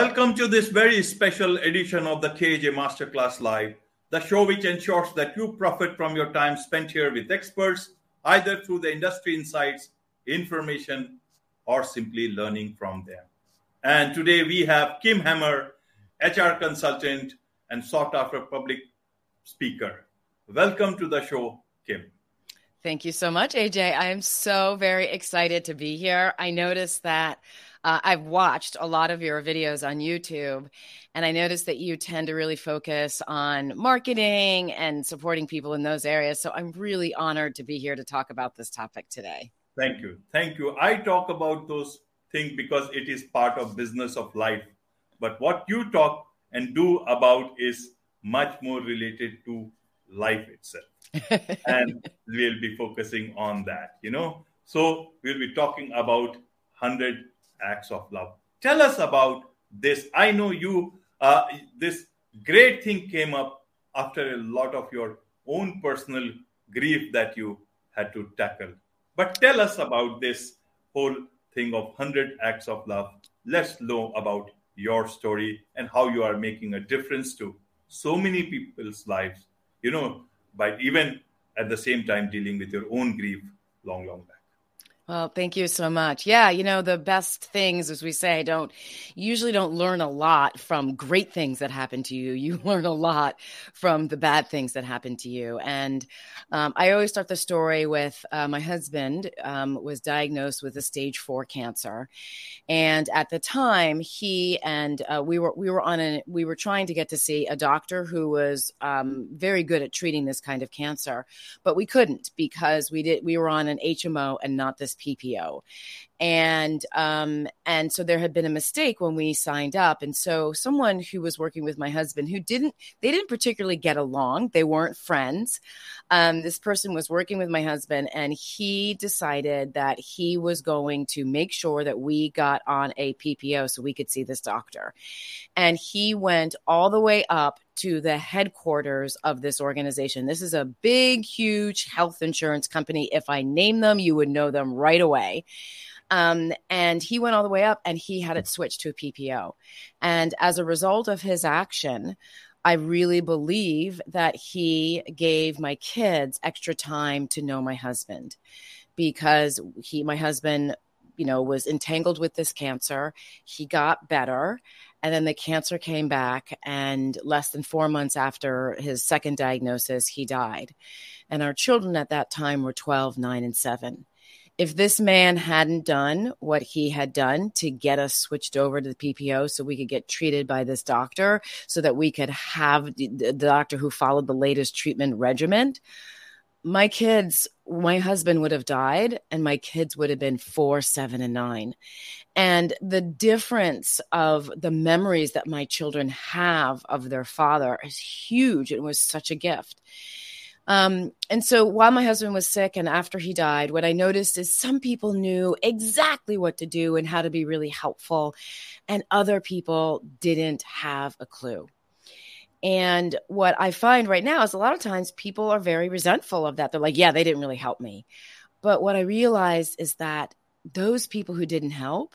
Welcome to this very special edition of the KJ Masterclass Live, the show which ensures that you profit from your time spent here with experts, either through the industry insights, information, or simply learning from them. And today we have Kim Hamer, HR consultant and sought after public speaker. Welcome to the show, Kim. Thank you so much, AJ. I am so very excited to be here. I noticed that uh, I've watched a lot of your videos on YouTube, and I noticed that you tend to really focus on marketing and supporting people in those areas. So I'm really honored to be here to talk about this topic today. Thank you. Thank you. I talk about those things because it is part of business of life. But what you talk and do about is much more related to life itself. and we'll be focusing on that, you know. So we'll be talking about 100 acts of love. Tell us about this. I know you, uh, this great thing came up after a lot of your own personal grief that you had to tackle. But tell us about this whole thing of 100 acts of love. Let's know about your story and how you are making a difference to so many people's lives, you know, by even at the same time dealing with your own grief long, long back. Well, thank you so much. Yeah, you know, the best things, as we say, don't usually don't learn a lot from great things that happen to you. You learn a lot from the bad things that happen to you. And um, I always start the story with uh, my husband um, was diagnosed with a stage four cancer, and at the time, he and uh, we were we were on a we were trying to get to see a doctor who was um, very good at treating this kind of cancer, but we couldn't because we did we were on an HMO and not this PPO. And um, and so there had been a mistake when we signed up. And so someone who was working with my husband who didn't they didn't particularly get along. They weren't friends. Um, this person was working with my husband and he decided that he was going to make sure that we got on a PPO so we could see this doctor. And he went all the way up to the headquarters of this organization. This is a big, huge health insurance company. If I name them, you would know them right away. Um, and he went all the way up and he had it switched to a PPO. And as a result of his action, I really believe that he gave my kids extra time to know my husband because he, my husband, you know, was entangled with this cancer. He got better and then the cancer came back, and less than four months after his second diagnosis, he died. And our children at that time were 12, 9, and 7. If this man hadn't done what he had done to get us switched over to the PPO so we could get treated by this doctor, so that we could have the doctor who followed the latest treatment regimen, my kids, my husband would have died, and my kids would have been four, seven, and nine. And the difference of the memories that my children have of their father is huge. It was such a gift. Um, and so while my husband was sick and after he died, what I noticed is some people knew exactly what to do and how to be really helpful, and other people didn't have a clue. And what I find right now is a lot of times people are very resentful of that. They're like, yeah, they didn't really help me. But what I realized is that those people who didn't help,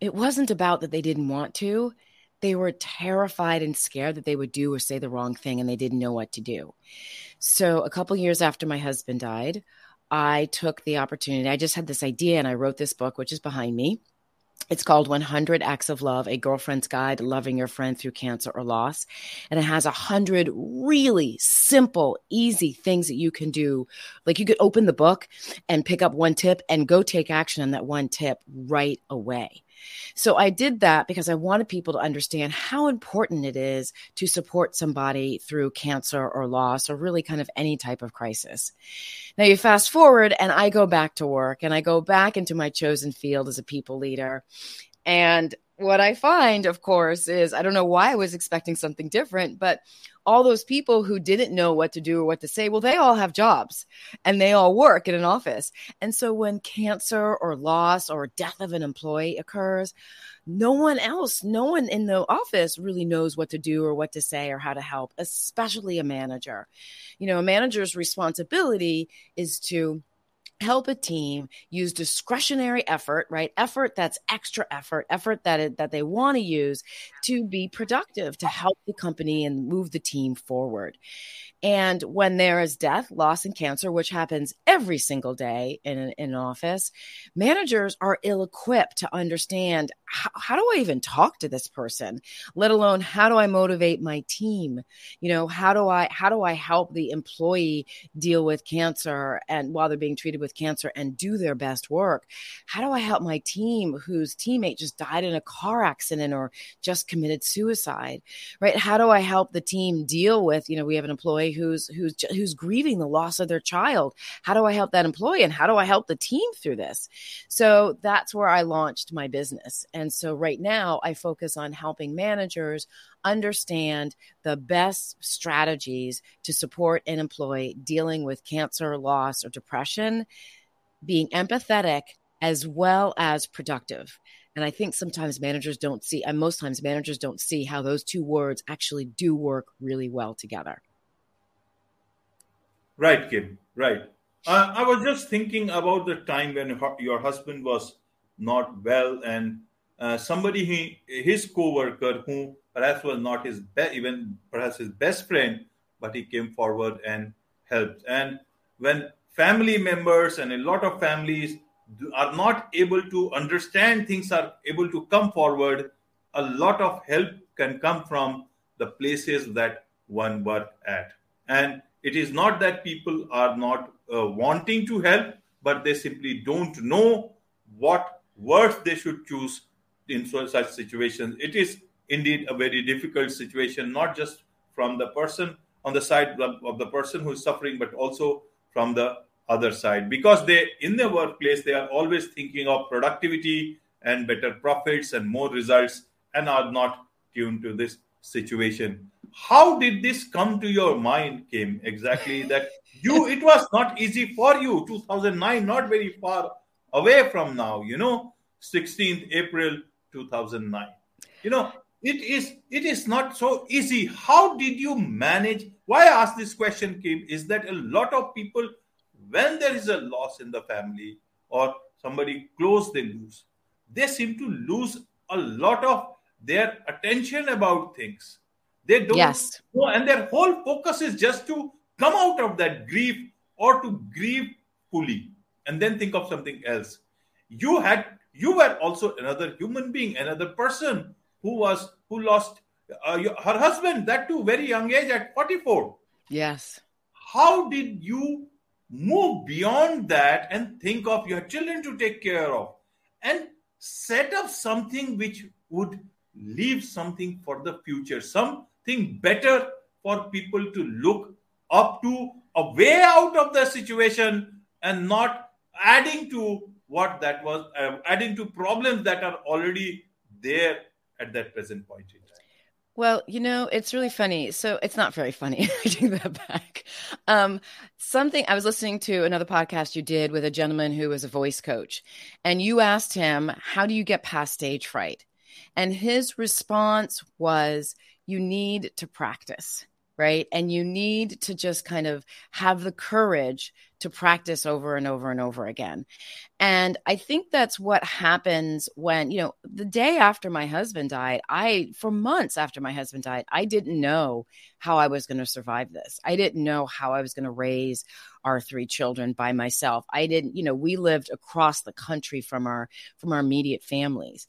it wasn't about that they didn't want to. They were terrified and scared that they would do or say the wrong thing and they didn't know what to do. So, a couple years after my husband died, I took the opportunity. I just had this idea and I wrote this book, which is behind me. It's called 100 Acts of Love, a girlfriend's guide to loving your friend through cancer or loss. And it has 100 really simple, easy things that you can do. Like you could open the book and pick up one tip and go take action on that one tip right away. So I did that because I wanted people to understand how important it is to support somebody through cancer or loss or really kind of any type of crisis. Now you fast forward and I go back to work and I go back into my chosen field as a people leader. And what I find, of course, is I don't know why I was expecting something different, but all those people who didn't know what to do or what to say, well, they all have jobs and they all work in an office. And so when cancer or loss or death of an employee occurs, no one else, no one in the office really knows what to do or what to say or how to help, especially a manager. You know, a manager's responsibility is to help a team use discretionary effort right? Effort that's extra effort effort that it, that they want to use to be productive to help the company and move the team forward. And when there is death, loss, and cancer, which happens every single day in an, in an office, managers are ill equipped to understand how, how, do I even talk to this person, let alone how do I motivate my team? You know, how do I how do I help the employee deal with cancer and while they're being treated with cancer and do their best work? How do I help my team whose teammate just died in a car accident or just committed suicide? Right? How do I help the team deal with, you know, we have an employee who's who's who's grieving the loss of their child how do i help that employee and how do i help the team through this so that's where i launched my business and so right now i focus on helping managers understand the best strategies to support an employee dealing with cancer loss or depression being empathetic as well as productive and I think sometimes managers don't see, and most times managers don't see how those two words actually do work really well together. Right, Kim. Right. Uh, I was just thinking about the time when your husband was not well, and uh, somebody he his co-worker who perhaps was not his be- even perhaps his best friend, but he came forward and helped. And when family members and a lot of families are not able to understand things, are able to come forward, a lot of help can come from the places that one worked at. And it is not that people are not uh, wanting to help, but they simply don't know what words they should choose in such situations. It is indeed a very difficult situation, not just from the person on the side of the person who is suffering, but also from the other side. Because they, in their workplace, they are always thinking of productivity and better profits and more results and are not tuned to this situation how did this come to your mind kim exactly that you it was not easy for you 2009 not very far away from now you know 16th april 2009 you know it is it is not so easy. How did you manage? Why i ask this question kim is that a lot of people when there is a loss in the family or somebody close they lose. They seem to lose a lot of their attention about things. They don't yes. know, and their whole focus is just to come out of that grief or to grieve fully and then think of something else. You had you were also another human being, another person who was who lost uh, her husband, that too very young age at 44. Yes. How did you move beyond that and think of your children to take care of and set up something which would leave something for the future, some think better for people to look up to a way out of the situation and not adding to what that was uh, adding to problems that are already there at that present point in time well, you know, it's really funny. So it's not very funny. I take that back. Um, something I was listening to another podcast you did with a gentleman who was a voice coach, and you asked him, How do you get past stage fright? And his response was, you need to practice, right? And you need to just kind of have the courage to practice over and over and over again. And I think that's what happens when, you know, the day after my husband died, I, for months after my husband died, I didn't know how I was going to survive this. I didn't know how I was going to raise our three children by myself. I didn't, you know, we lived across the country from our, from our immediate families.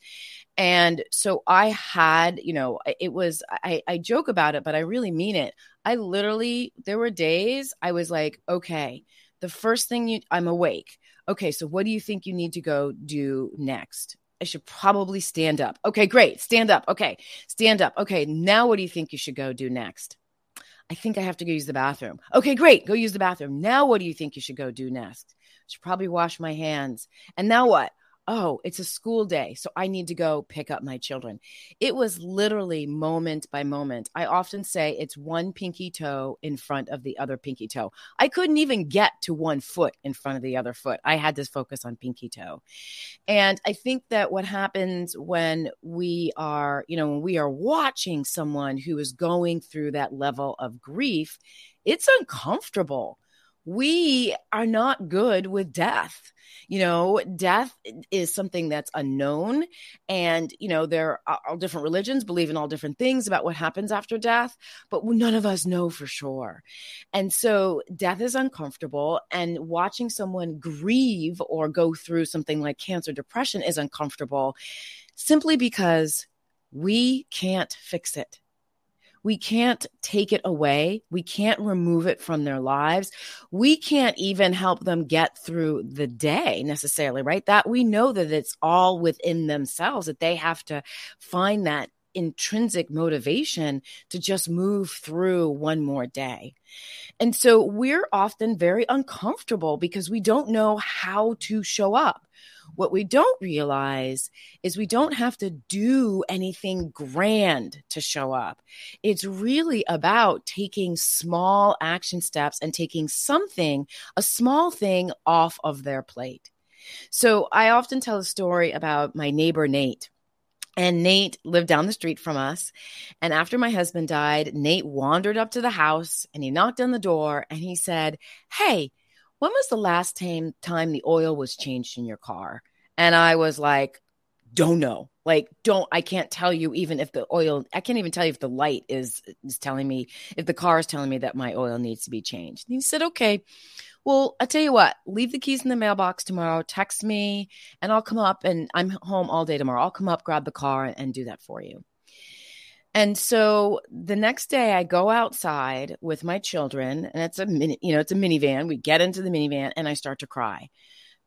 And so I had, you know, it was, I, I joke about it, but I really mean it. I literally, there were days I was like, okay, the first thing you, I'm awake. Okay, so what do you think you need to go do next? I should probably stand up. Okay, great. Stand up. Okay, stand up. Okay, now what do you think you should go do next? I think I have to go use the bathroom. Okay, great. Go use the bathroom. Now what do you think you should go do next? I should probably wash my hands. And now what? Oh, it's a school day, so I need to go pick up my children. It was literally moment by moment. I often say it's one pinky toe in front of the other pinky toe. I couldn't even get to one foot in front of the other foot. I had to focus on pinky toe. And I think that what happens when we are, you know, when we are watching someone who is going through that level of grief, it's uncomfortable we are not good with death. You know, death is something that's unknown. And, you know, there are all different religions believe in all different things about what happens after death, but none of us know for sure. And so death is uncomfortable. And watching someone grieve or go through something like cancer, depression is uncomfortable simply because we can't fix it. We can't take it away. We can't remove it from their lives. We can't even help them get through the day necessarily, right? That we know that it's all within themselves, that they have to find that intrinsic motivation to just move through one more day. And so we're often very uncomfortable because we don't know how to show up. What we don't realize is we don't have to do anything grand to show up. It's really about taking small action steps and taking something, a small thing off of their plate. So I often tell a story about my neighbor, Nate. And Nate lived down the street from us. And after my husband died, Nate wandered up to the house and he knocked on the door and he said, Hey, when was the last time time the oil was changed in your car? And I was like, don't know. Like, don't I can't tell you even if the oil I can't even tell you if the light is is telling me if the car is telling me that my oil needs to be changed. And he said, Okay, well, I tell you what, leave the keys in the mailbox tomorrow, text me, and I'll come up and I'm home all day tomorrow. I'll come up, grab the car, and, and do that for you. And so the next day I go outside with my children and it's a mini, you know, it's a minivan. We get into the minivan and I start to cry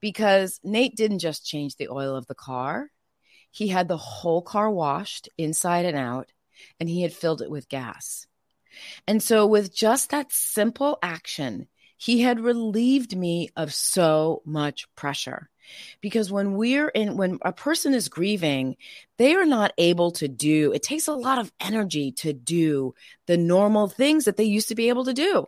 because Nate didn't just change the oil of the car. He had the whole car washed inside and out and he had filled it with gas. And so with just that simple action, he had relieved me of so much pressure because when we're in when a person is grieving they are not able to do it takes a lot of energy to do the normal things that they used to be able to do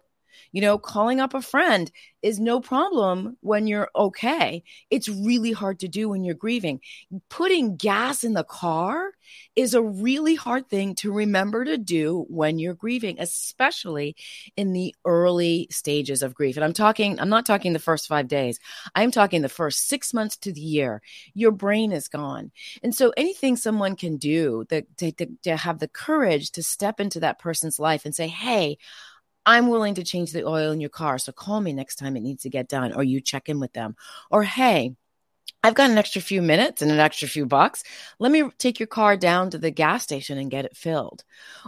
you know, calling up a friend is no problem when you're okay. It's really hard to do when you're grieving. Putting gas in the car is a really hard thing to remember to do when you're grieving, especially in the early stages of grief. And I'm talking, I'm not talking the first five days, I'm talking the first six months to the year. Your brain is gone. And so anything someone can do that to, to, to have the courage to step into that person's life and say, hey, I'm willing to change the oil in your car. So call me next time it needs to get done, or you check in with them. Or, hey, I've got an extra few minutes and an extra few bucks. Let me take your car down to the gas station and get it filled.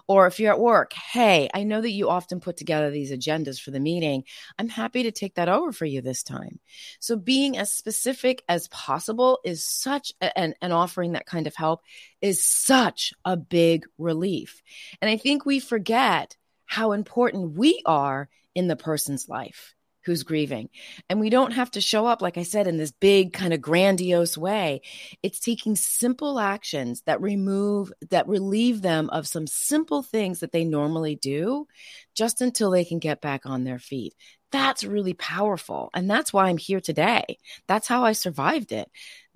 Or if you're at work, hey, I know that you often put together these agendas for the meeting. I'm happy to take that over for you this time. So being as specific as possible is such a, and, and offering that kind of help is such a big relief. And I think we forget how important we are in the person's life who's grieving. And we don't have to show up, like I said, in this big kind of grandiose way. It's taking simple actions that remove, that relieve them of some simple things that they normally do just until they can get back on their feet. That's really powerful. And that's why I'm here today. That's how I survived it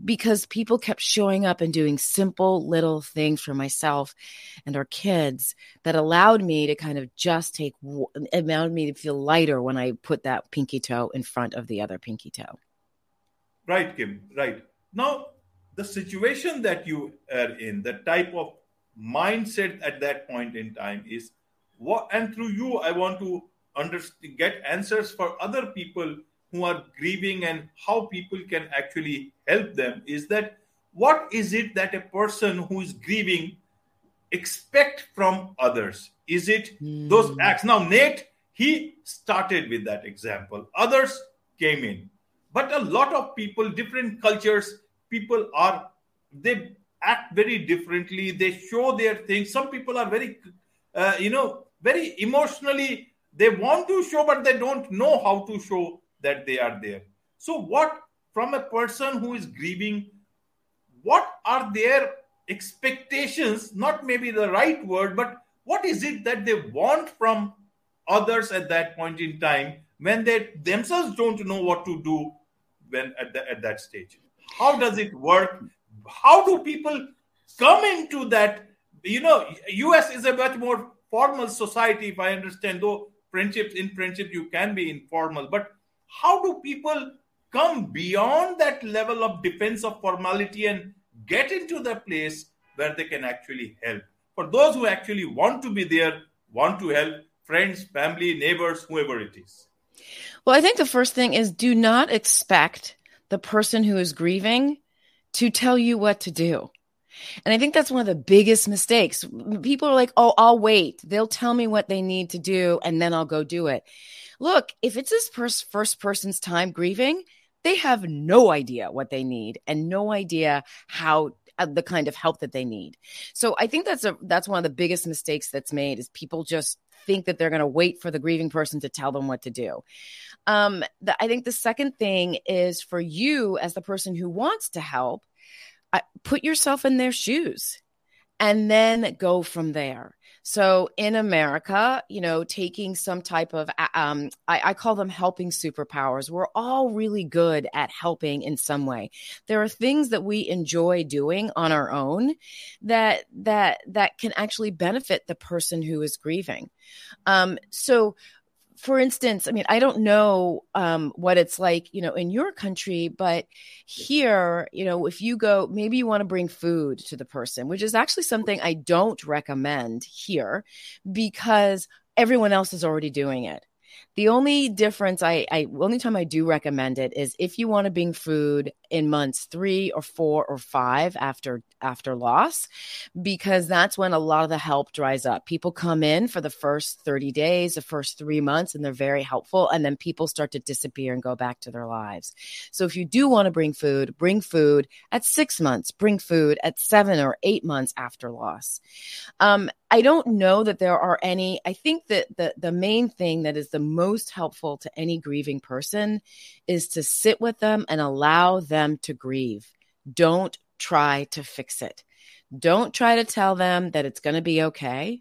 because people kept showing up and doing simple little things for myself and our kids that allowed me to kind of just take allowed me to feel lighter when I put that pinky toe in front of the other pinky toe. Right, Kim. Right. Now, the situation that you are in, the type of mindset at that point in time is what, and through you, I want to understand, get answers for other people who are grieving and how people can actually help them is that what is it that a person who is grieving expect from others? Is it mm. those acts? Now nate he started with that example. Others came in. But a lot of people different cultures people are they act very differently. They show their things. Some people are very uh, you know very emotionally they want to show but they don't know how to show that they are there. So, what from a person who is grieving, what are their expectations? Not maybe the right word, but what is it that they want from others at that point in time when they themselves don't know what to do when at, the, at that stage? How does it work? How do people come into that? You know, US is a much more formal society, if I understand, though friendships in friendship you can be informal but how do people come beyond that level of defense of formality and get into the place where they can actually help for those who actually want to be there want to help friends family neighbors whoever it is well i think the first thing is do not expect the person who is grieving to tell you what to do and I think that's one of the biggest mistakes. People are like, oh, I'll wait. They'll tell me what they need to do and then I'll go do it. Look, if it's this pers- first person's time grieving, they have no idea what they need and no idea how uh, the kind of help that they need. So I think that's a that's one of the biggest mistakes that's made is people just think that they're going to wait for the grieving person to tell them what to do. Um, the, I think the second thing is for you as the person who wants to help put yourself in their shoes and then go from there. So in America, you know, taking some type of, um, I, I, call them helping superpowers. We're all really good at helping in some way. There are things that we enjoy doing on our own that that that can actually benefit the person who is grieving. Um, so for instance, I mean, I don't know um, what it's like, you know, in your country, but here, you know, if you go, maybe you want to bring food to the person, which is actually something I don't recommend here because everyone else is already doing it. The only difference I, I only time I do recommend it is if you want to bring food in months three or four or five after after loss, because that's when a lot of the help dries up. People come in for the first 30 days, the first three months, and they're very helpful. And then people start to disappear and go back to their lives. So if you do want to bring food, bring food at six months, bring food at seven or eight months after loss. Um, I don't know that there are any. I think that the the main thing that is the most helpful to any grieving person is to sit with them and allow them to grieve. Don't try to fix it. Don't try to tell them that it's going to be okay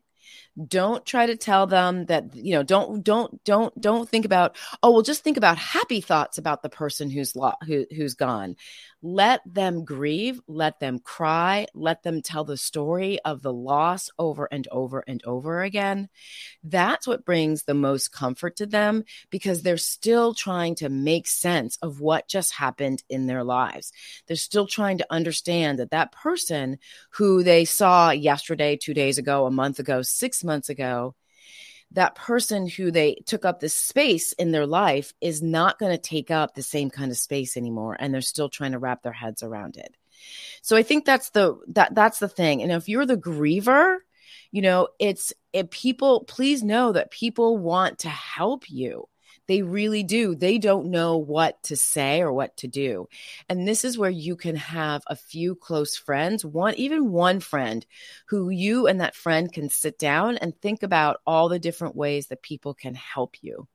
don't try to tell them that you know don't don't don't don't think about oh well just think about happy thoughts about the person who's lo- who, who's gone let them grieve, let them cry, let them tell the story of the loss over and over and over again. That's what brings the most comfort to them because they're still trying to make sense of what just happened in their lives. They're still trying to understand that that person who they saw yesterday, two days ago, a month ago, six months ago, that person who they took up this space in their life is not going to take up the same kind of space anymore and they're still trying to wrap their heads around it. So i think that's the that that's the thing. And if you're the griever you know it's it, people please know that people want to help you they really do. They don't know what to say or what to do. And this is where you can have a few close friends, one, even one friend who you and that friend can sit down and think about all the different ways that people can help you.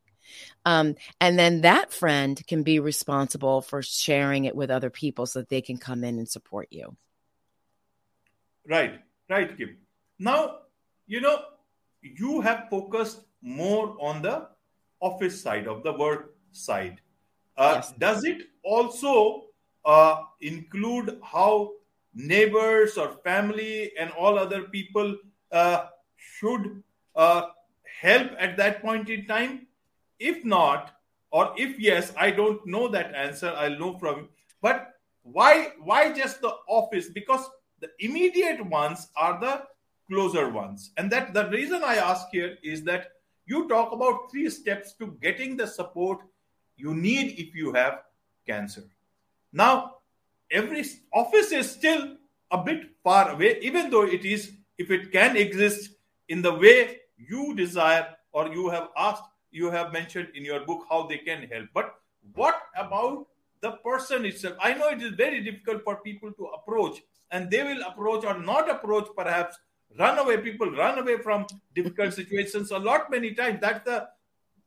Um, and then that friend can be responsible for sharing it with other people so that they can come in and support you. Right, right, Kim. Now, you know, you have focused more on the office side, of the work side. Uh, yes. Does it also uh, include how neighbors or family and all other people uh, should uh, help at that point in time? If not, or if yes, I don't know that answer. I'll know from. But why? Why just the office? Because the immediate ones are the closer ones, and that the reason I ask here is that you talk about three steps to getting the support you need if you have cancer. Now, every office is still a bit far away, even though it is, if it can exist in the way you desire or you have asked, you have mentioned in your book how they can help. But what about the person itself? I know it is very difficult for people to approach, and they will approach or not approach perhaps run away people run away from difficult situations a lot many times. That's the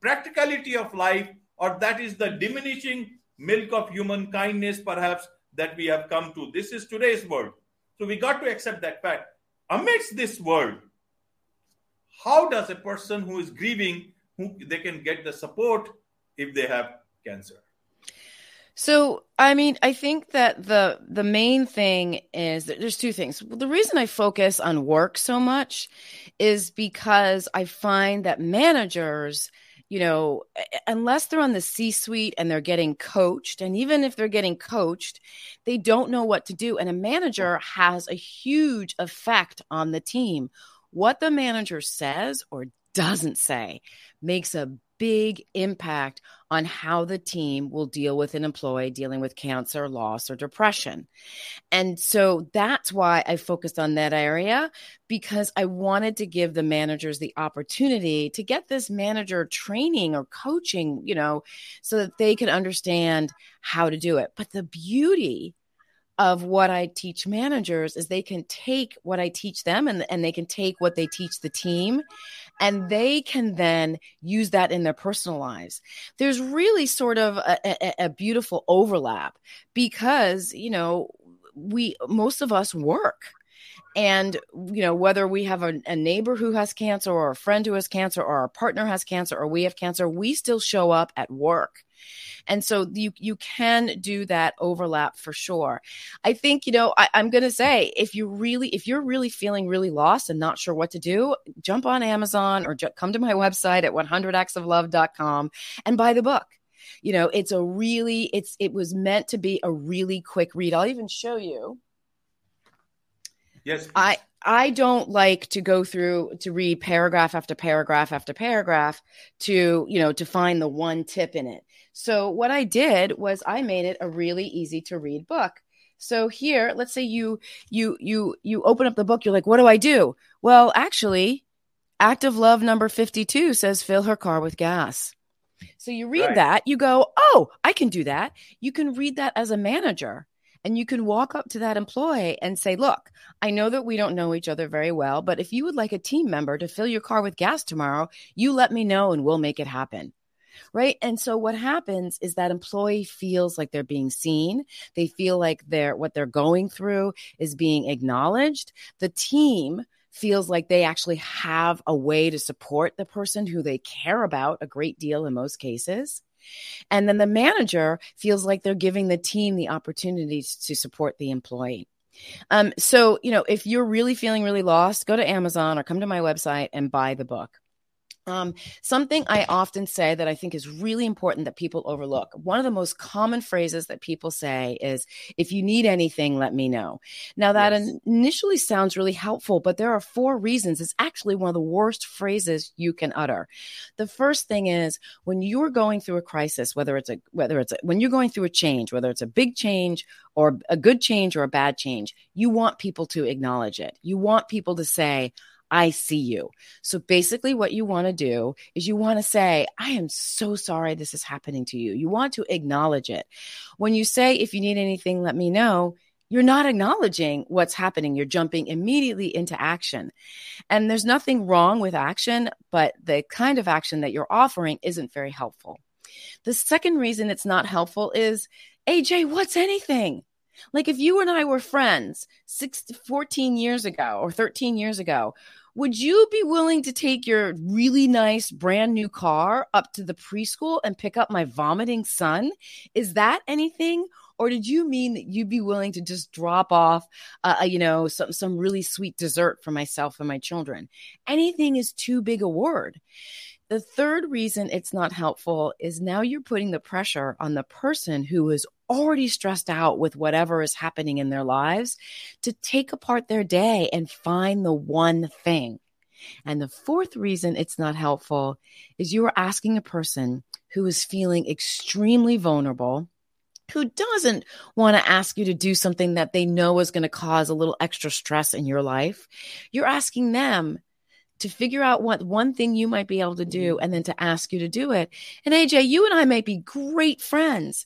practicality of life or that is the diminishing milk of human kindness perhaps that we have come to. This is today's world. So we got to accept that fact. Amidst this world how does a person who is grieving who they can get the support if they have cancer So, I mean, I think that the the main thing is that there's two things. The reason I focus on work so much is because I find that managers, you know, unless they're on the C-suite and they're getting coached, and even if they're getting coached, they don't know what to do and a manager has a huge effect on the team. What the manager says or doesn't say makes a big impact on how the team will deal with an employee dealing with cancer, loss, or depression. And so that's why I focused on that area because I wanted to give the managers the opportunity to get this manager training or coaching, you know, so that they can understand how to do it. But the beauty of what I teach managers is they can take what I teach them and, and they can take what they teach the team and they can then use that in their personal lives. There's really sort of a, a, a beautiful overlap because, you know, we most of us work and you know whether we have a, a, neighbor who has cancer or a friend who has cancer or our partner has cancer or we have cancer we still show up at work and so you you can do that overlap for sure. I think, you know, I, I'm gonna say if you really if you're really feeling really lost and not sure what to do, jump on Amazon or ju- come to my website at 100actsoflove.com and buy the book you know it's a really it's it was meant to be a really quick read i'll even show you yes please. i i don't like to go through to read paragraph after paragraph after paragraph to you know to find the one tip in it so what I did was I made it a really easy to read book. So here, let's say you you you you open up the book, you're like, "What do I do?" Well, actually, Act of Love number 52 says fill her car with gas. So you read right. that, you go, "Oh, I can do that." You can read that as a manager. And you can walk up to that employee and say, Look, I know that we don't know each other very well, but if you would like a team member to fill your car with gas tomorrow, you let me know and we'll make it happen right? And so what happens is that employee feels like they're being seen. They feel like they're what they're going through is being acknowledged. The team feels like they actually have a way to support the person who they care about a great deal in most cases. And then the manager feels like they're giving the team the opportunities to support the employee. Um, so, you know, if you're really feeling really lost, go to Amazon or come to my website and buy the book. Um, something I often say that I think is really important that people overlook. One of the most common phrases that people say is, if you need anything, let me know. Now, that yes. initially sounds really helpful, but there are four reasons. It's actually one of the worst phrases you can utter. The first thing is when you're going through a crisis, whether it's a, whether it's a, when you're going through a change, whether it's a big change or a good change or a bad change, you want people to acknowledge it. You want people to say, I see you. So basically, what you want to do is you want to say, I am so sorry this is happening to you. You want to acknowledge it. When you say, if you need anything, let me know, you're not acknowledging what's happening. You're jumping immediately into action. And there's nothing wrong with action, but the kind of action that you're offering isn't very helpful. The second reason it's not helpful is AJ, what's anything? Like if you and I were friends six, 14 years ago or 13 years ago, would you be willing to take your really nice brand new car up to the preschool and pick up my vomiting son? Is that anything? Or did you mean that you'd be willing to just drop off, uh, uh, you know, some, some really sweet dessert for myself and my children? Anything is too big a word. The third reason it's not helpful is now you're putting the pressure on the person who is already stressed out with whatever is happening in their lives to take apart their day and find the one thing. And the fourth reason it's not helpful is you are asking a person who is feeling extremely vulnerable, who doesn't want to ask you to do something that they know is going to cause a little extra stress in your life. You're asking them to figure out what one thing you might be able to do mm-hmm. and then to ask you to do it. And AJ, you and I may be great friends.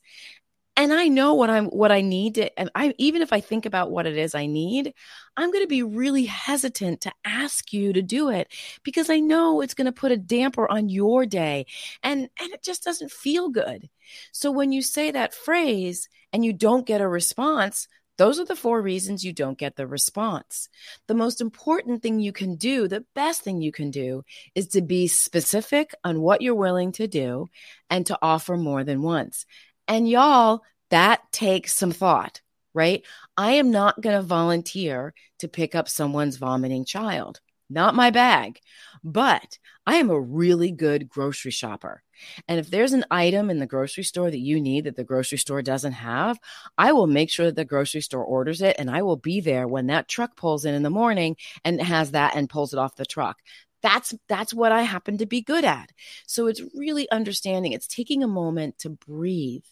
And I know what I'm what I need to and I even if I think about what it is I need, I'm going to be really hesitant to ask you to do it because I know it's going to put a damper on your day and and it just doesn't feel good. So when you say that phrase and you don't get a response, those are the four reasons you don't get the response. The most important thing you can do, the best thing you can do, is to be specific on what you're willing to do and to offer more than once. And y'all, That takes some thought, right? I am not going to volunteer to pick up someone's vomiting child. Not my bag. But I am a really good grocery shopper. And if there's an item in the grocery store that you need that the grocery store doesn't have, I will make sure that the grocery store orders it and I will be there when that truck pulls in in the morning and has that and pulls it off the truck. That's that's what I happen to be good at. So it's really understanding. It's taking a moment to breathe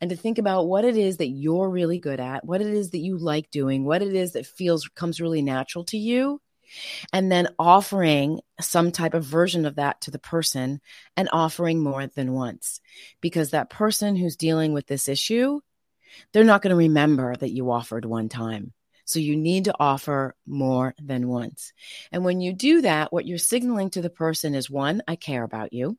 and to think about what it is that you're really good at, what it is that you like doing, what it is that feels comes really natural to you and then offering some type of version of that to the person and offering more than once because that person who's dealing with this issue they're not going to remember that you offered one time so you need to offer more than once and when you do that what you're signaling to the person is one i care about you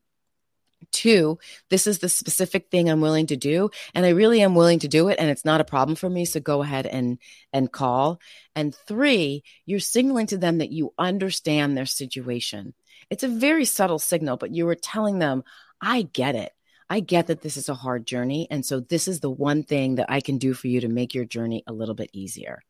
Two, this is the specific thing I'm willing to do, and I really am willing to do it, and it's not a problem for me. So go ahead and and call. And three, you're signaling to them that you understand their situation. It's a very subtle signal, but you were telling them, "I get it. I get that this is a hard journey, and so this is the one thing that I can do for you to make your journey a little bit easier."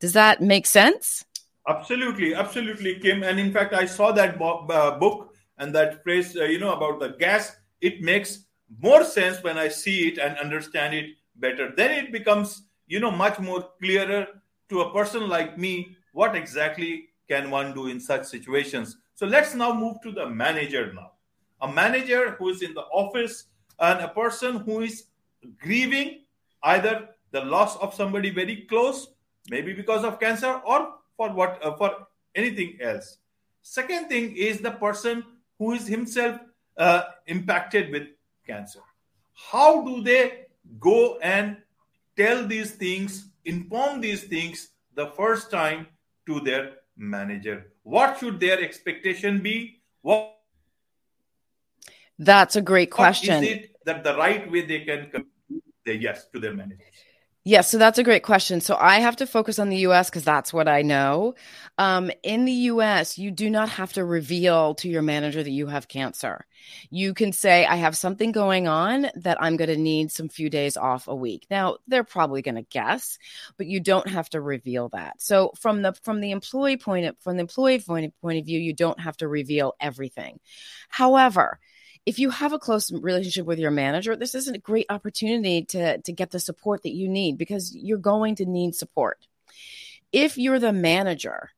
Does that make sense? Absolutely, absolutely, Kim. And in fact, I saw that bo- uh, book and that phrase, uh, you know, about the gas, it makes more sense when I see it and understand it better. Then it becomes, you know, much more clearer to a person like me what exactly can one do in such situations. So let's now move to the manager now. A manager who is in the office and a person who is grieving either the loss of somebody very close, maybe because of cancer or for what uh, for anything else. Second thing is the person who is himself uh, impacted with cancer. How do they go and tell these things, inform these things the first time to their manager? What should their expectation be? What That's a great question. That the right way they can say yes to their manager? Yes, so that's a great question. So I have to focus on the US because that's what I know. Um, in the US, you do not have to reveal to your manager that you have cancer. You can say, I have something going on that I'm going to need some few days off a week. Now, they're probably going to guess, but you don't have to reveal that. So from the from the employee point of, from the employee point of, point of view, you don't have to reveal everything. However, if you have a close relationship with your manager, this isn't a great opportunity to, to get the support that you need because you're going to need support. If you're the manager,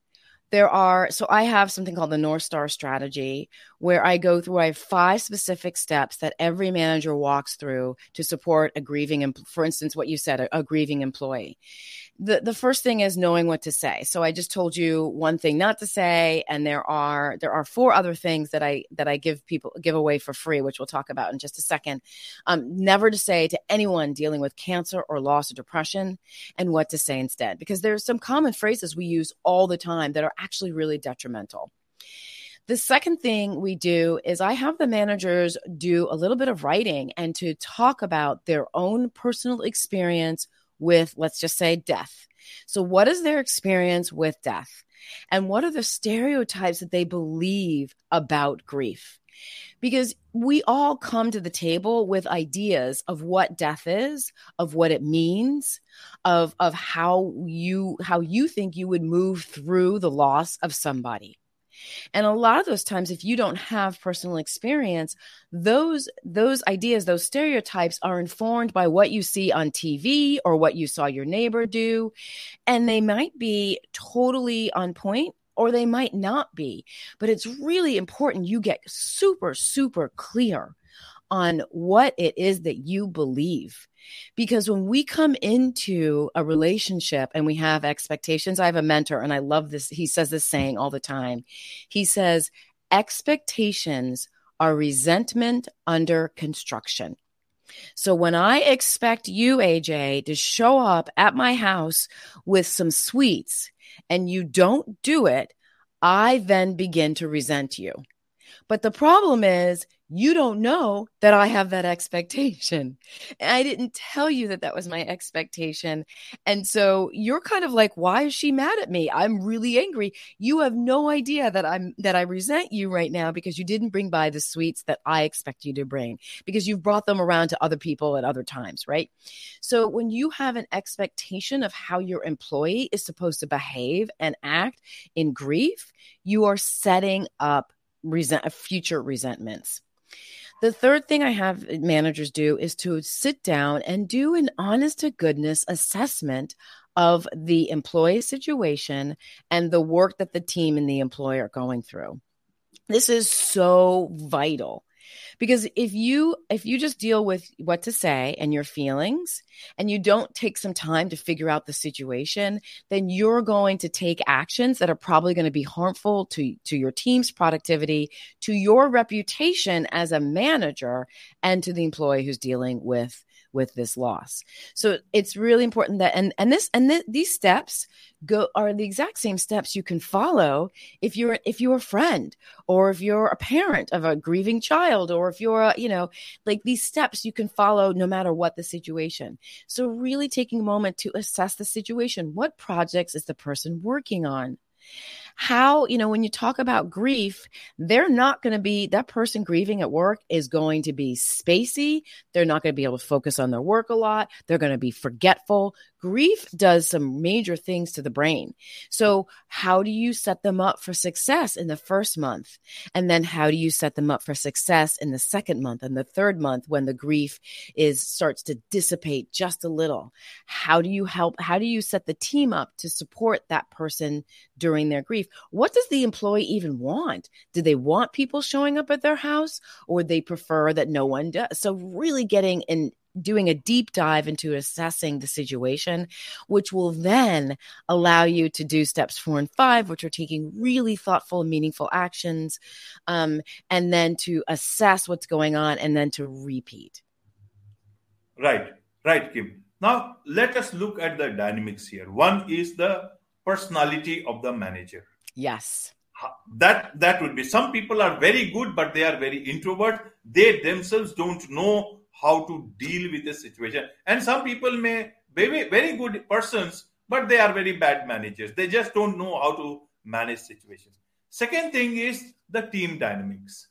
there are so i have something called the north star strategy where i go through i have five specific steps that every manager walks through to support a grieving for instance what you said a, a grieving employee the the first thing is knowing what to say. So I just told you one thing not to say, and there are there are four other things that I that I give people give away for free, which we'll talk about in just a second. Um, never to say to anyone dealing with cancer or loss or depression, and what to say instead, because there's some common phrases we use all the time that are actually really detrimental. The second thing we do is I have the managers do a little bit of writing and to talk about their own personal experience with, let's just say, death. So, what is their experience with death? And what are the stereotypes that they believe about grief? Because we all come to the table with ideas of what death is, of what it means, of, of how you how you think you would move through the loss of somebody. And a lot of those times, if you don't have personal experience, those those ideas, those stereotypes are informed by what you see on TV or what you saw your neighbor do. And they might be totally on point or they might not be. But it's really important you get super, super clear on what it is that you believe. Because when we come into a relationship and we have expectations, I have a mentor and I love this. He says this saying all the time. He says, expectations are resentment under construction. So when I expect you, AJ, to show up at my house with some sweets and you don't do it, I then begin to resent you. But the problem is, you don't know that I have that expectation. And I didn't tell you that that was my expectation. And so you're kind of like, why is she mad at me? I'm really angry. You have no idea that I'm that I resent you right now because you didn't bring by the sweets that I expect you to bring because you've brought them around to other people at other times, right? So when you have an expectation of how your employee is supposed to behave and act in grief, you are setting up resent future resentments. The third thing I have managers do is to sit down and do an honest to goodness assessment of the employee situation and the work that the team and the employer are going through. This is so vital because if you if you just deal with what to say and your feelings and you don't take some time to figure out the situation then you're going to take actions that are probably going to be harmful to to your team's productivity to your reputation as a manager and to the employee who's dealing with with this loss. So it's really important that and and this and th- these steps go are the exact same steps you can follow if you're if you're a friend or if you're a parent of a grieving child or if you're a, you know like these steps you can follow no matter what the situation. So really taking a moment to assess the situation. What projects is the person working on? How, you know, when you talk about grief, they're not going to be that person grieving at work is going to be spacey. They're not going to be able to focus on their work a lot. They're going to be forgetful. Grief does some major things to the brain. So, how do you set them up for success in the first month? And then how do you set them up for success in the second month and the third month when the grief is starts to dissipate just a little? How do you help how do you set the team up to support that person during their grief? What does the employee even want? Do they want people showing up at their house or they prefer that no one does? So, really getting in doing a deep dive into assessing the situation, which will then allow you to do steps four and five, which are taking really thoughtful and meaningful actions, um, and then to assess what's going on and then to repeat. Right, right, Kim. Now, let us look at the dynamics here. One is the personality of the manager. Yes. That that would be some people are very good, but they are very introvert. They themselves don't know how to deal with the situation. And some people may be very, very good persons, but they are very bad managers. They just don't know how to manage situations. Second thing is the team dynamics.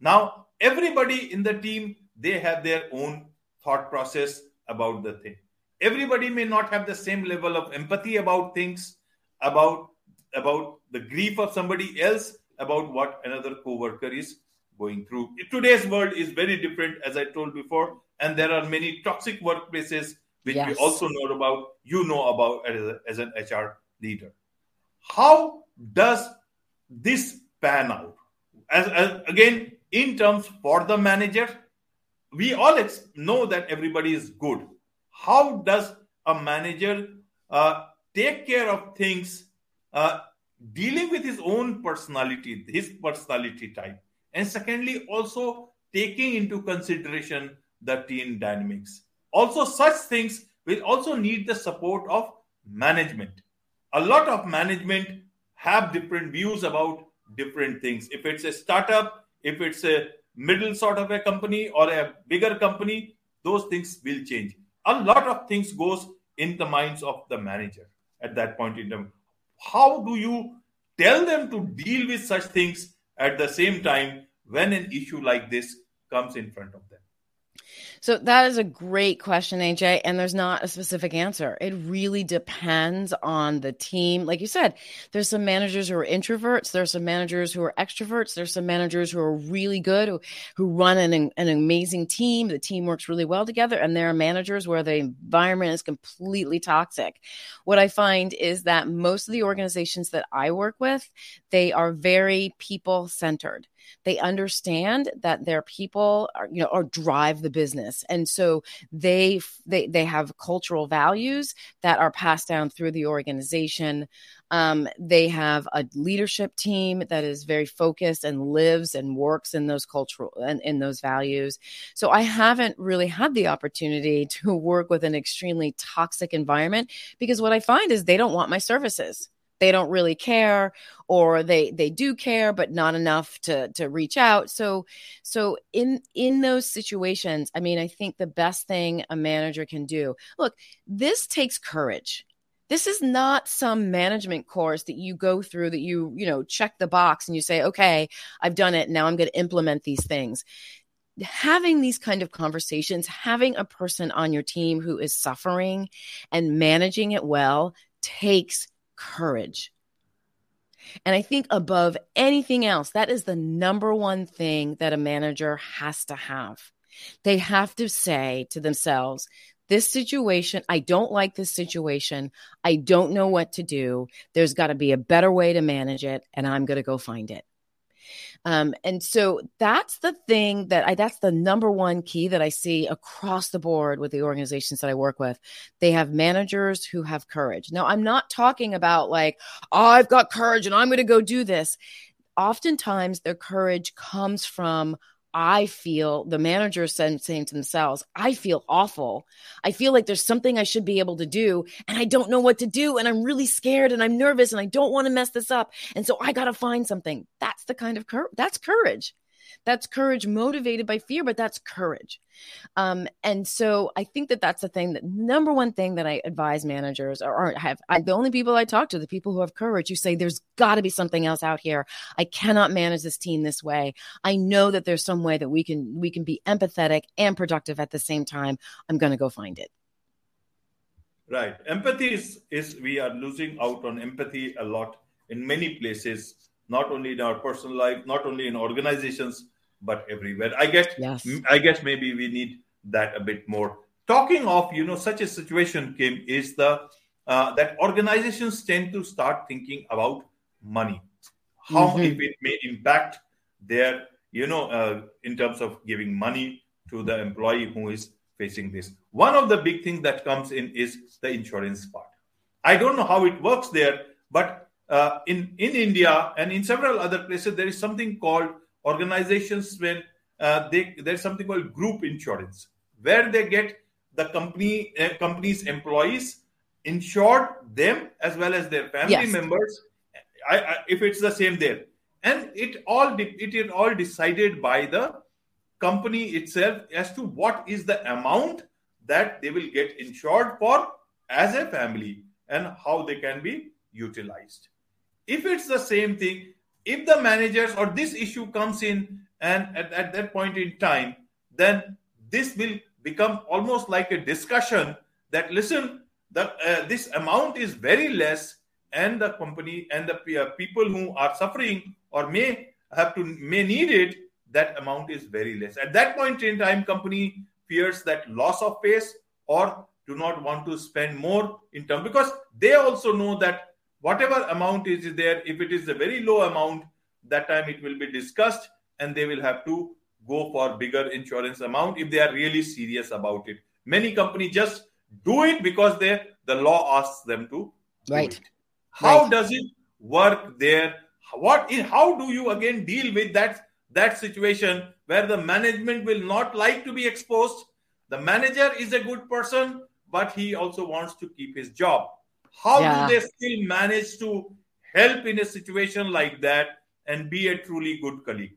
Now, everybody in the team, they have their own thought process about the thing. Everybody may not have the same level of empathy about things, about about the grief of somebody else, about what another coworker is going through. Today's world is very different, as I told before, and there are many toxic workplaces which yes. we also know about. You know about as, a, as an HR leader. How does this pan out? As, as again, in terms for the manager, we all ex- know that everybody is good. How does a manager uh, take care of things uh, dealing with his own personality, his personality type? And secondly, also taking into consideration the team dynamics. Also, such things will also need the support of management. A lot of management have different views about different things. If it's a startup, if it's a middle sort of a company or a bigger company, those things will change. A lot of things goes in the minds of the manager at that point in time. How do you tell them to deal with such things at the same time when an issue like this comes in front of them? So that is a great question, AJ. And there's not a specific answer. It really depends on the team. Like you said, there's some managers who are introverts. There's some managers who are extroverts. There's some managers who are really good, who, who run an, an amazing team. The team works really well together. And there are managers where the environment is completely toxic. What I find is that most of the organizations that I work with, they are very people centered they understand that their people are, you know, or drive the business. And so they, they, they have cultural values that are passed down through the organization. Um, they have a leadership team that is very focused and lives and works in those cultural and in those values. So I haven't really had the opportunity to work with an extremely toxic environment because what I find is they don't want my services they don't really care or they they do care but not enough to to reach out. So so in in those situations i mean i think the best thing a manager can do look this takes courage. This is not some management course that you go through that you you know check the box and you say okay i've done it. Now i'm going to implement these things. Having these kind of conversations, having a person on your team who is suffering and managing it well takes courage. And I think above anything else, that is the number one thing that a manager has to have. They have to say to themselves, this situation, I don't like this situation. I don't know what to do. There's got to be a better way to manage it, and I'm going to go find it. Um, and so that's the thing that I, that's the number one key that I see across the board with the organizations that I work with. They have managers who have courage. Now, I'm not talking about like, oh, I've got courage and I'm going to go do this. Oftentimes, their courage comes from I feel the manager saying to themselves, I feel awful. I feel like there's something I should be able to do and I don't know what to do. And I'm really scared and I'm nervous and I don't want to mess this up. And so I got to find something. That's the kind of courage. That's courage. That's courage motivated by fear, but that's courage. Um, and so I think that that's the thing that number one thing that I advise managers or, or have I, the only people I talk to, the people who have courage, who say there's got to be something else out here. I cannot manage this team this way. I know that there's some way that we can we can be empathetic and productive at the same time. I'm going to go find it. Right. Empathy is, is we are losing out on empathy a lot in many places, not only in our personal life, not only in organizations, but everywhere. I guess yes. I guess maybe we need that a bit more. Talking of you know such a situation, Kim, is the uh, that organizations tend to start thinking about money, how mm-hmm. if it may impact their you know uh, in terms of giving money to the employee who is facing this. One of the big things that comes in is the insurance part. I don't know how it works there, but uh, in in India and in several other places, there is something called organizations when uh, they there's something called group insurance where they get the company uh, company's employees insured them as well as their family yes. members. I, I, if it's the same there. And it all it is all decided by the company itself as to what is the amount that they will get insured for as a family and how they can be utilized if it's the same thing if the managers or this issue comes in and at, at that point in time then this will become almost like a discussion that listen the uh, this amount is very less and the company and the uh, people who are suffering or may have to may need it that amount is very less. At that point in time company fears that loss of pace or do not want to spend more in term because they also know that whatever amount is there, if it is a very low amount, that time it will be discussed and they will have to go for bigger insurance amount if they are really serious about it. Many companies just do it because they the law asks them to. Right. How right. does it work there? What is how do you again deal with that that situation where the management will not like to be exposed? The manager is a good person, but he also wants to keep his job how yeah. do they still manage to help in a situation like that and be a truly good colleague?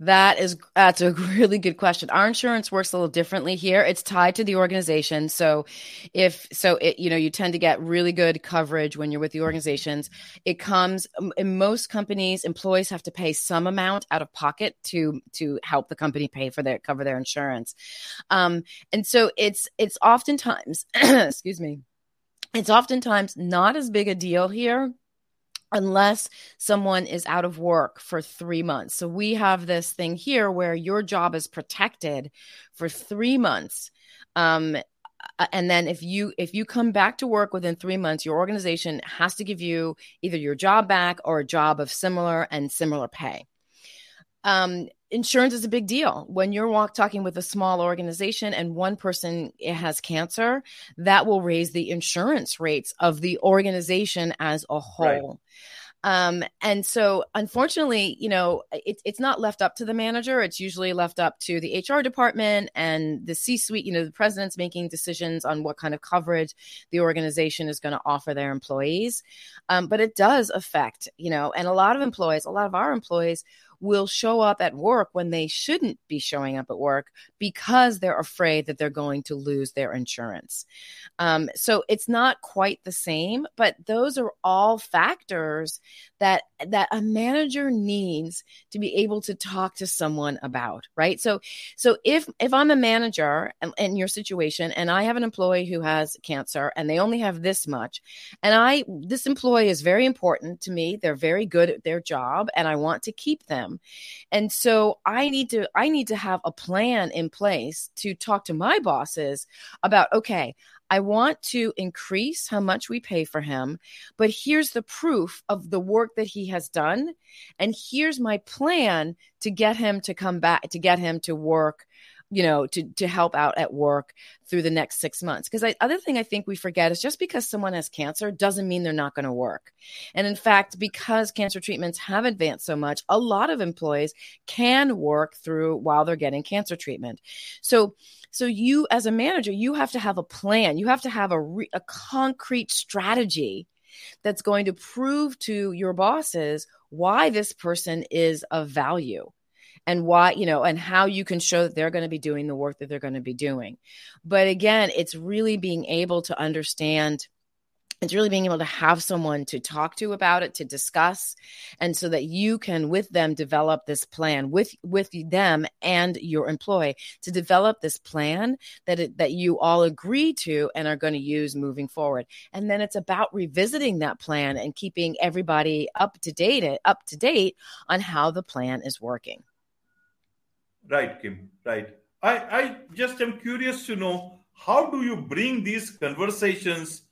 That is that's a really good question. Our insurance works a little differently here. It's tied to the organization. So if so it you know you tend to get really good coverage when you're with the organizations. It comes in most companies employees have to pay some amount out of pocket to to help the company pay for their cover their insurance. Um and so it's it's oftentimes excuse me it's oftentimes not as big a deal here unless someone is out of work for three months. So we have this thing here where your job is protected for three months. Um, and then if you if you come back to work within three months your organization has to give you either your job back or a job of similar and similar pay um, insurance is a big deal when you're walk, talking with a small organization and one person has cancer that will raise the insurance rates of the organization as a whole Um, and so, unfortunately, you know, it, it's not left up to the manager. It's usually left up to the HR department and the C suite. You know, the president's making decisions on what kind of coverage the organization is going to offer their employees. Um, but it does affect, you know, and a lot of employees, a lot of our employees will show up at work when they shouldn't be showing up at work because they're afraid that they're going to lose their insurance. Um, so it's not quite the same, but those are all factors that that a manager needs to be able to talk to someone about, right? So so if if I'm a manager in your situation and I have an employee who has cancer and they only have this much, and I this employee is very important to me, they're very good at their job, and I want to keep them. And so I need to I need to have a plan in place to talk to my bosses about okay, I want to increase how much we pay for him, but here's the proof of the work that he has done. And here's my plan to get him to come back, to get him to work you know to to help out at work through the next six months. Because the other thing i think we forget is just because someone has cancer doesn't mean they're not going to work. And in fact because cancer treatments have advanced so much a lot of employees can work through while they're getting cancer treatment. So so you as a manager you have to have a plan. You have to have a, re- a concrete strategy that's going to prove to your bosses why this person is of value and why, you know, and how you can show that they're going to be doing the work that they're going to be doing. But again, it's really being able to understand it's really being able to have someone to talk to about it to discuss and so that you can with them develop this plan with with them and your employee to develop this plan that it, that you all agree to and are going to use moving forward and then it's about revisiting that plan and keeping everybody up to date up to date on how the plan is working Right, Kim. Right. I, I just am curious to know how do you bring these conversations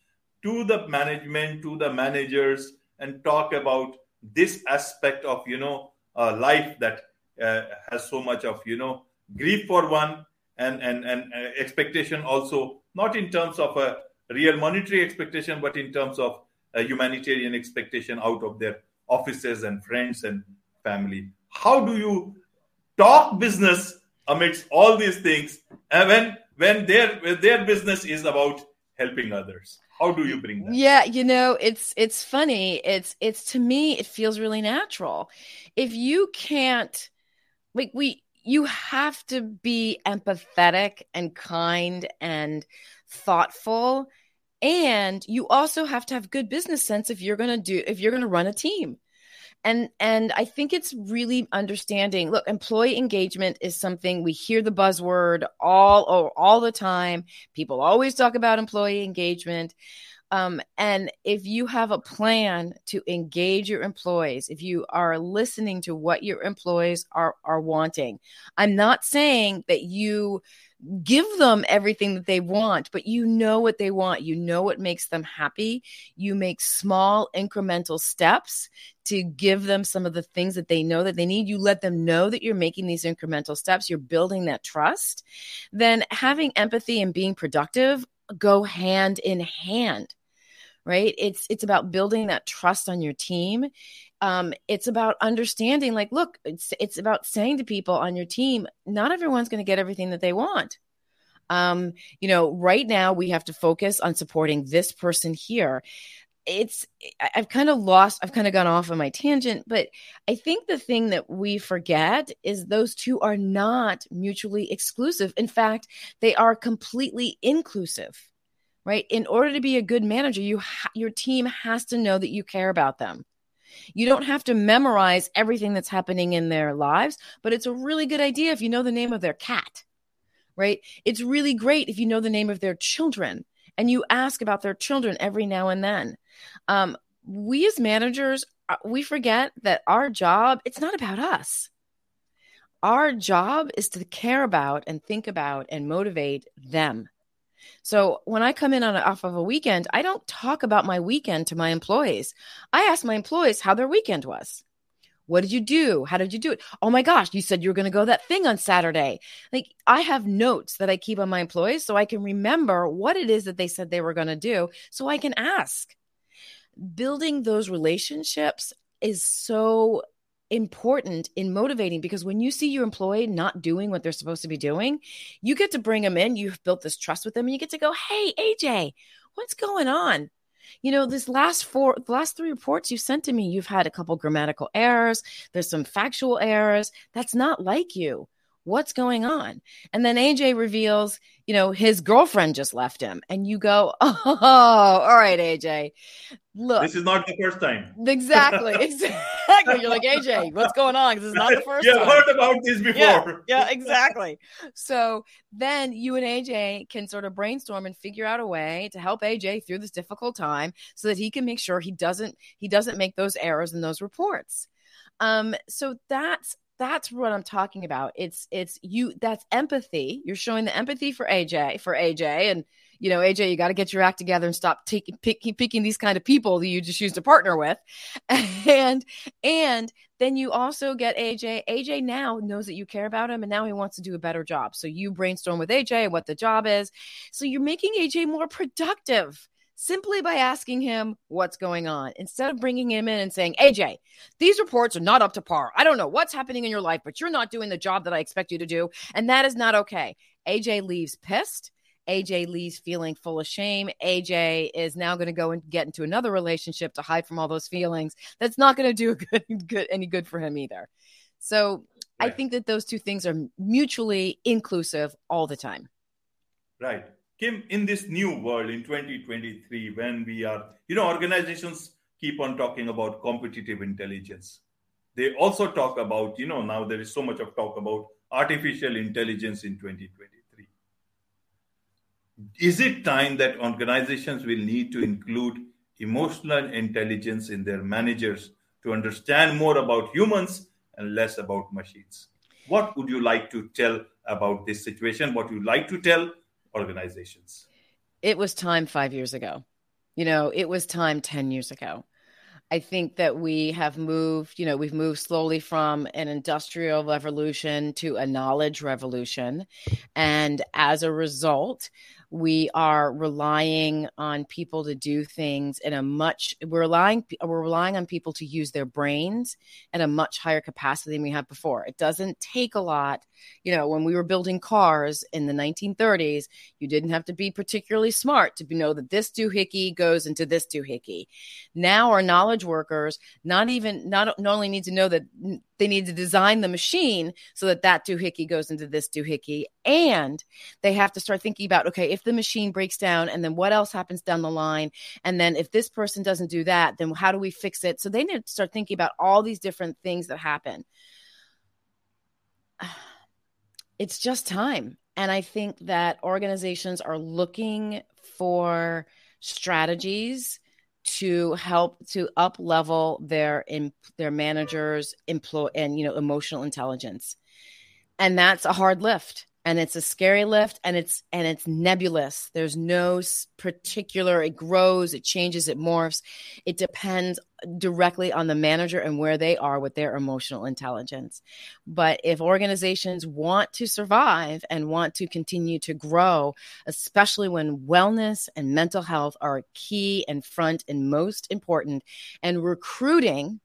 to the management, to the managers, and talk about this aspect of you know uh, life that uh, has so much of you know grief for one and and and uh, expectation also not in terms of a real monetary expectation but in terms of a humanitarian expectation out of their offices and friends and family how do you talk business amidst all these things and when when their when their business is about helping others. How do you bring that? Yeah you know it's it's funny. It's it's to me it feels really natural. If you can't like we you have to be empathetic and kind and thoughtful and you also have to have good business sense if you're going to do if you're going to run a team and and i think it's really understanding look employee engagement is something we hear the buzzword all all the time. People always talk about employee engagement. Um, and if you have a plan to engage your employees, if you are listening to what your employees are, are wanting, I'm not saying that you give them everything that they want, but you know what they want. You know what makes them happy. You make small incremental steps to give them some of the things that they know that they need. You let them know that you're making these incremental steps. You're building that trust. Then having empathy and being productive go hand in hand right it's it's about building that trust on your team um, it's about understanding like look it's it's about saying to people on your team not everyone's going to get everything that they want. Um, you know right now we have to focus on supporting this person here. It's i've kind of lost i've kind of gone off on my tangent but i think the thing that we forget is those two are not mutually exclusive. In fact they are completely inclusive right? In order to be a good manager you ha- your team has to know that you care about them you don't have to memorize everything that's happening in their lives, but it's a really good idea if you know the name of their cat, right? It's really great if you know the name of their children and you ask about their children every now and then. Um, we as managers, uh, we forget that our job, it's not about us. Our job is to care about and think about and motivate them. So when I come in on off of a weekend, I don't talk about my weekend to my employees. I ask my employees how their weekend was. What did you do? How did you do it? Oh my gosh, you said you were going to go that thing on Saturday. Like I have notes that I keep on my employees so I can remember what it is that they said they were going to do so I can ask. Building those relationships is so important in motivating because when you see your employee not doing what they're supposed to be doing, you get to bring them in. You've built this trust with them, and you get to go, "Hey, AJ, what's going on?" You know, this last four, the last three reports you sent to me, you've had a couple grammatical errors. There's some factual errors. That's not like you. What's going on? And then AJ reveals, you know, his girlfriend just left him. And you go, oh, all right, AJ. Look. This is not the first time. Exactly. Exactly. You're like, AJ, what's going on? This is not the first yeah, time. heard about this before. Yeah, yeah, exactly. so then you and AJ can sort of brainstorm and figure out a way to help AJ through this difficult time so that he can make sure he doesn't he doesn't make those errors in those reports. Um, so that's that's what I'm talking about. It's it's you that's empathy. You're showing the empathy for AJ for AJ and you know AJ you got to get your act together and stop taking pick, picking these kind of people that you just choose to partner with. And and then you also get AJ. AJ now knows that you care about him and now he wants to do a better job. So you brainstorm with AJ what the job is. So you're making AJ more productive simply by asking him what's going on instead of bringing him in and saying, AJ, these reports are not up to par. I don't know what's happening in your life, but you're not doing the job that I expect you to do. And that is not okay. AJ leaves pissed. AJ leaves feeling full of shame. AJ is now going to go and get into another relationship to hide from all those feelings. That's not going to do good, good, any good for him either. So right. I think that those two things are mutually inclusive all the time. Right. Kim, in this new world in 2023, when we are, you know, organizations keep on talking about competitive intelligence. They also talk about, you know, now there is so much of talk about artificial intelligence in 2023. Is it time that organizations will need to include emotional intelligence in their managers to understand more about humans and less about machines? What would you like to tell about this situation? What would you like to tell organizations? It was time five years ago. You know, it was time 10 years ago. I think that we have moved, you know, we've moved slowly from an industrial revolution to a knowledge revolution. And as a result, we are relying on people to do things in a much we're relying we're relying on people to use their brains at a much higher capacity than we had before. It doesn't take a lot. You know when we were building cars in the 1930s you didn't have to be particularly smart to know that this doohickey goes into this doohickey. Now our knowledge workers not even not, not only need to know that they need to design the machine so that that doohickey goes into this doohickey and they have to start thinking about okay if the machine breaks down and then what else happens down the line? And then if this person doesn't do that then how do we fix it? So they need to start thinking about all these different things that happen. It's just time. And i think that organizations are looking for strategies to help to up level their in, their managers employ and you know emotional intelligence. And that's a hard lift and it's a scary lift and it's and it's nebulous. There's no particular it grows it changes it morphs. It depends directly on the manager and where they are with their emotional intelligence. But if organizations want to survive and want to continue to grow especially when wellness and mental health are key and front and most important and recruiting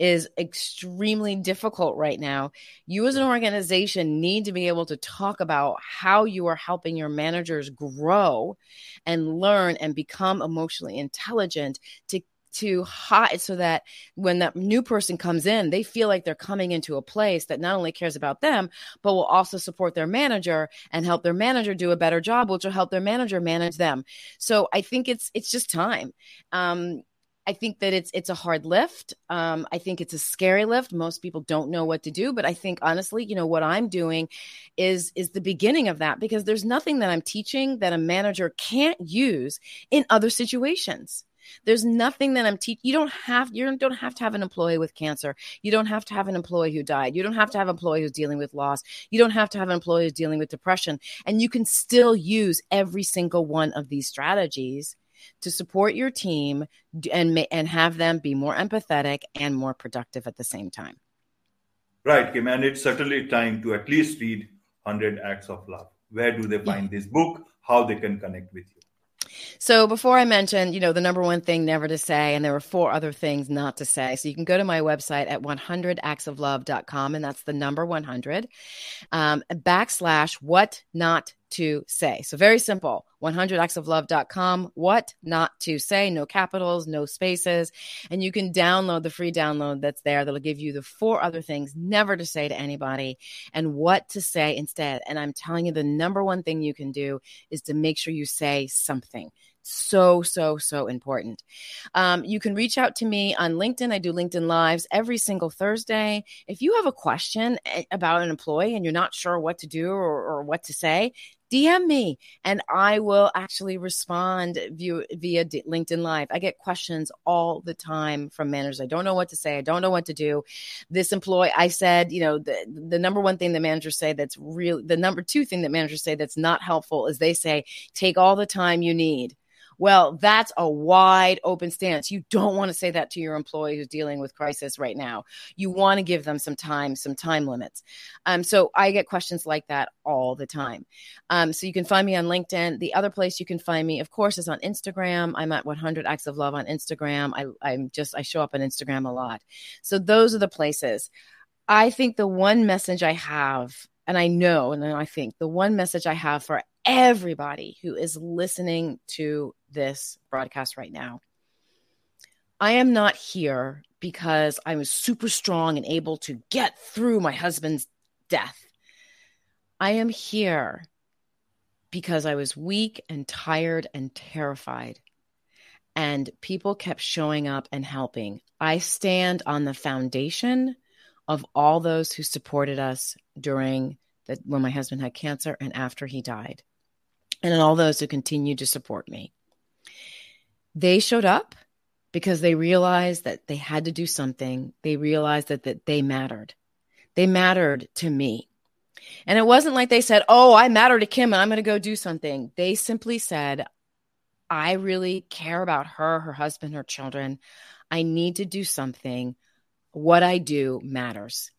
is extremely difficult right now. You, as an organization, need to be able to talk about how you are helping your managers grow and learn and become emotionally intelligent to to hide so that when that new person comes in, they feel like they're coming into a place that not only cares about them, but will also support their manager and help their manager do a better job, which will help their manager manage them. So I think it's it's just time. Um, I think that it's it's a hard lift. Um, I think it's a scary lift. Most people don't know what to do, but I think honestly, you know, what I'm doing is is the beginning of that because there's nothing that I'm teaching that a manager can't use in other situations. There's nothing that I'm teaching. You don't have you don't have to have an employee with cancer. You don't have to have an employee who died. You don't have to have an employee who's dealing with loss. You don't have to have an employee who's dealing with depression. And you can still use every single one of these strategies to support your team and and have them be more empathetic and more productive at the same time. Right, Kim, and it's certainly time to at least read 100 Acts of Love. Where do they find this book? How they can connect with you? So before I mentioned, you know, the number one thing never to say, and there were four other things not to say. So you can go to my website at 100actsoflove.com, and that's the number 100, um, backslash what not to say. So very simple. 100actsoflove.com, what not to say, no capitals, no spaces. And you can download the free download that's there that'll give you the four other things never to say to anybody and what to say instead. And I'm telling you, the number one thing you can do is to make sure you say something. So so so important. Um, you can reach out to me on linkedin. I do linkedin lives every single thursday. If you have a question eh, about an employee and you're not sure what to do or, or what to say DM me and I will actually respond via, via LinkedIn Live. I get questions all the time from managers. I don't know what to say. I don't know what to do. This employee, I said, you know, the, the number one thing that managers say that's real, the number two thing that managers say that's not helpful is they say, take all the time you need. Well, that's a wide open stance. You don't want to say that to your employee who's dealing with crisis right now. You want to give them some time, some time limits. Um, so I get questions like that all the time. Um, so you can find me on LinkedIn. The other place you can find me, of course, is on Instagram. I'm at 100 Acts of Love on Instagram. I, I'm just, I show up on Instagram a lot. So those are the places. I think the one message I have, and I know, and I think the one message I have for everybody who is listening to this broadcast right now. I am not here because I was super strong and able to get through my husband's death. I am here because I was weak and tired and terrified. And people kept showing up and helping. I stand on the foundation of all those who supported us during the, when my husband had cancer and after he died, and all those who continued to support me. They showed up because they realized that they had to do something. They realized that, that they mattered. They mattered to me. And it wasn't like they said, Oh, I matter to Kim and I'm going to go do something. They simply said, I really care about her, her husband, her children. I need to do something. What I do matters.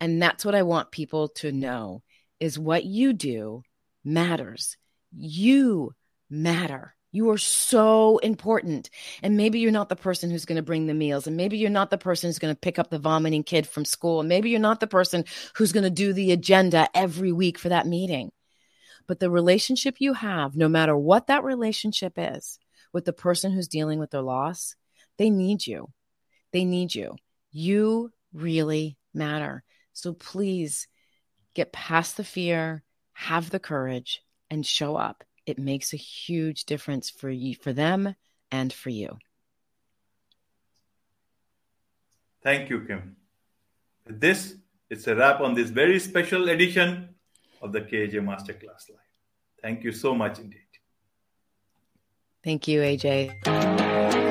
And that's what I want people to know is what you do matters. You matter. You are so important. And maybe you're not the person who's going to bring the meals. And maybe you're not the person who's going to pick up the vomiting kid from school. And maybe you're not the person who's going to do the agenda every week for that meeting. But the relationship you have, no matter what that relationship is with the person who's dealing with their loss, they need you. They need you. You really matter. So please get past the fear, have the courage, and show up it makes a huge difference for you for them and for you thank you kim this is a wrap on this very special edition of the KJ Masterclass Live. Thank you so much indeed. Thank you, AJ.